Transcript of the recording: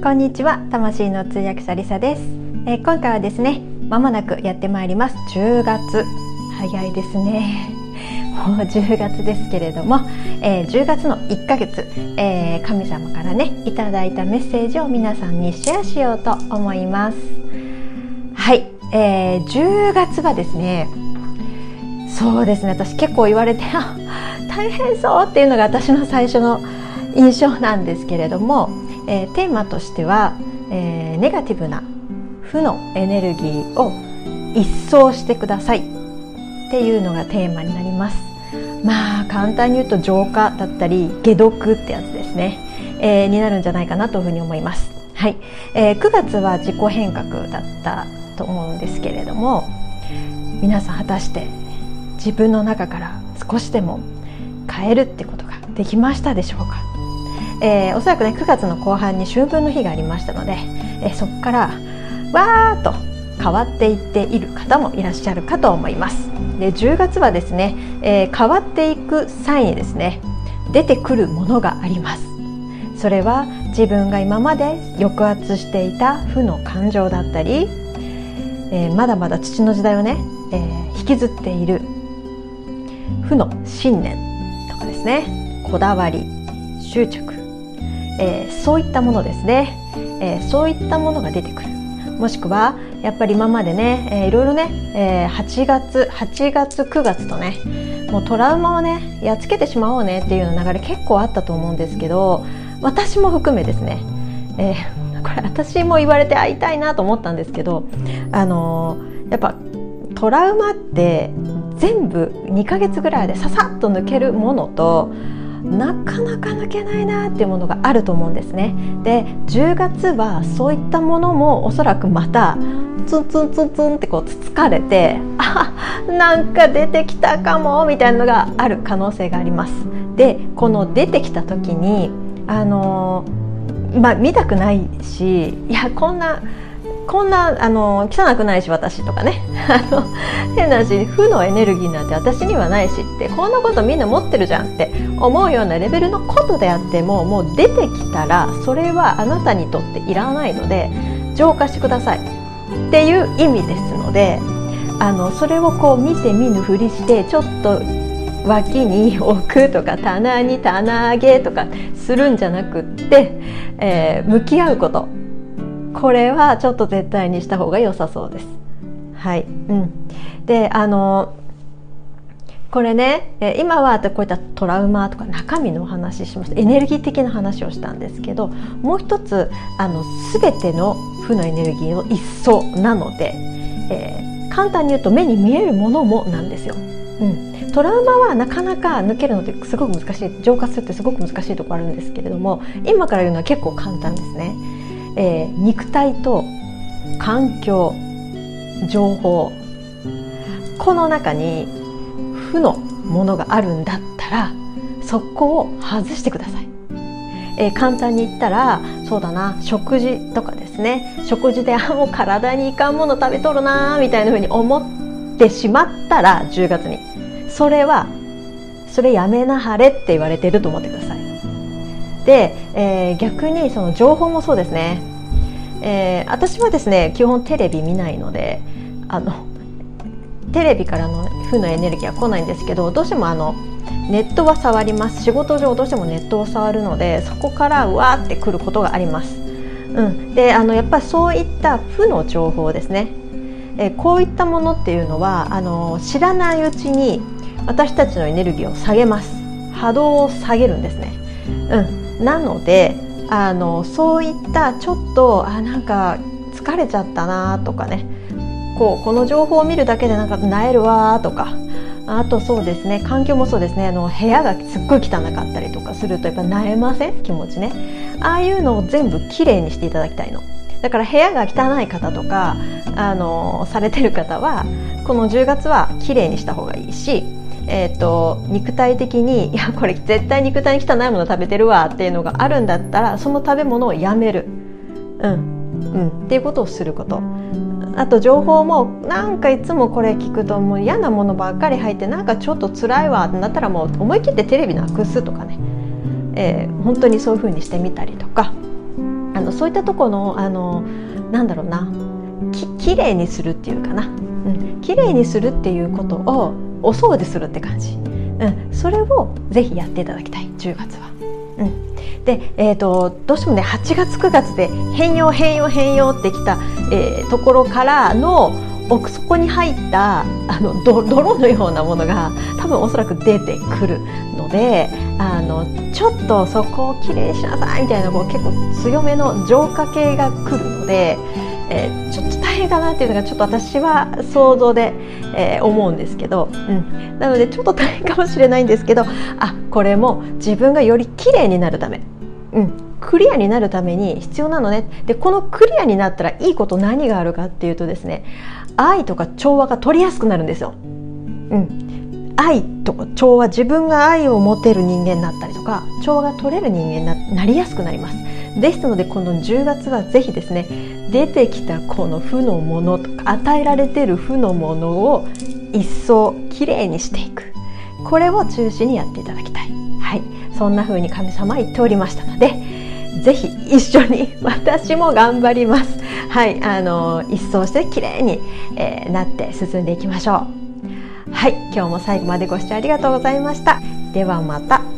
こんにちは魂の通訳者リサです、えー、今回はですねまもなくやってまいります。10月。早いですね。もう10月ですけれども、えー、10月の1ヶ月、えー、神様からねいただいたメッセージを皆さんにシェアしようと思います。はい、えー、10月はですねそうですね。私結構言われて 大変そうっていうのが私の最初の印象なんですけれどもえー、テーマとしては、えー、ネガティブな負のエネルギーを一掃してください。っていうのがテーマになります。まあ簡単に言うと浄化だったり解毒ってやつですね、えー、になるんじゃないかなというふうに思います。はい、えー、9月は自己変革だったと思うんですけれども皆さん果たして自分の中から少しでも変えるってことができましたでしょうか？えー、おそらくね9月の後半に秋分の日がありましたので、えー、そこからわーっと変わっていっている方もいらっしゃるかと思います。で10月はですね、えー、変わっていく際にですね出てくるものがあります。それは自分が今まで抑圧していた負の感情だったり、えー、まだまだ父の時代をね、えー、引きずっている負の信念とかですねこだわり執着えー、そういったものですね、えー、そういったものが出てくる。もしくはやっぱり今までね、えー、いろいろね、えー、8月8月9月とねもうトラウマをねやっつけてしまおうねっていうような流れ結構あったと思うんですけど私も含めですね、えー、これ私も言われて会いたいなと思ったんですけどあのー、やっぱトラウマって全部2ヶ月ぐらいでささっと抜けるものとなかなか抜けないなっていうものがあると思うんですね。で10月はそういったものもおそらくまたツンツンツンツンってこうつつかれてあなんか出てきたかもみたいなのがある可能性があります。でこの出てきた時にあのまあ見たくないしいやこんなこんなあの汚くないし私とかね。あの変な話負のエネルギーなんて私にはないしってこんなことみんな持ってるじゃんって思うようなレベルのことであってももう出てきたらそれはあなたにとっていらないので浄化してください。っていう意味ですのであのそれをこう見て見ぬふりしてちょっと脇に置くとか棚に棚上げとかするんじゃなくって、えー、向き合うことこれはちょっと絶対にした方が良さそうです。はい、うん、であのこれね今はこういったトラウマとか中身のお話ししましたエネルギー的な話をしたんですけどもう一つあの全ての負のエネルギーの一層なので、えー、簡単に言うと目に見えるものもなんですよ。うんトラウマはなかなか抜けるのってすごく難しい浄化するってすごく難しいところあるんですけれども今から言うのは結構簡単ですね。えー、肉体と環境情報。この中に負のものがあるんだったらそこを外してください、えー、簡単に言ったらそうだな食事とかですね。食事であもう体にいかんもの食べとるなみたいなふうに思ってしまったら10月に。それはそれやめなはれって言われてると思ってください。で、えー、逆にその情報もそうですね、えー、私はですね基本テレビ見ないのであのテレビからの負のエネルギーは来ないんですけどどうしてもあのネットは触ります。仕事上どうしてもネットを触るのでそこからうわーってくることがあります、うん、であのやっぱりそういった負の情報ですね。えこういったものっていうのはあの知らないうちに私たちのエネルギーを下げます。波動を下げるんですね、うん、なのであのそういったちょっとあなんか疲れちゃったなとかね。こうこの情報を見るだけでなんかなえるわとか。あとそうですね環境もそうですね。あの部屋がすっごい汚かったりとかするとやっぱなえません？気持ちね。ああいうのを全部きれいにしていただきたいの。だから部屋が汚い方とかあのされてる方はこの10月はきれいにした方がいいしえーと、肉体的に いやこれ絶対肉体に汚いもの食べてるわっていうのがあるんだったらその食べ物をやめる、うん。うん、っていうことをすること。あと情報もなんかいつもこれ聞くともう嫌なものばっかり入ってなんかちょっと辛いわってなったらもう思い切ってテレビなくすとかね、えー、本当にそういうふうにしてみたりとか。あのそういったとこのあのなんだろうな。ききれいにするっていうかな、うん、きれいにするっていうことをお掃除するって感じ、うん、それをぜひやっていただきたい。10月は。うん、で、えーと、どうしてもね8月9月で変容変容変容ってきた、えー、ところからの奥底に入ったあの泥のようなものが多分おそらく出てくるのであのちょっとそこをきれいにしなさいみたいなこう結構強めの浄化系が来るので、えー、ちょっと大変かなっていうのがちょっと私は想像で、えー、思うんですけど、うん、なのでちょっと大変かもしれないんですけどあこれも自分がよりきれいになるため、うん、クリアになるために必要なのね。でこのクリアになったらいいこと何があるかっていうとですね愛とか調和が取りやすくなるんですよ。うん、愛とか調和自分が愛を持てる人間になったりとか調和が取れる人間になりやすくなります。ですのでこの10月はぜひですね出てきたこの負のものとか与えられてる負のものを一層きれいにしていくこれを中心にやっていただきたい。はい、そんな風に神様言っておりましたのでぜひ一緒に私も頑張ります。はい、あの一掃して綺麗に、えー、なって進んでいきましょう。はい、今日も最後までご視聴ありがとうございました。ではまた。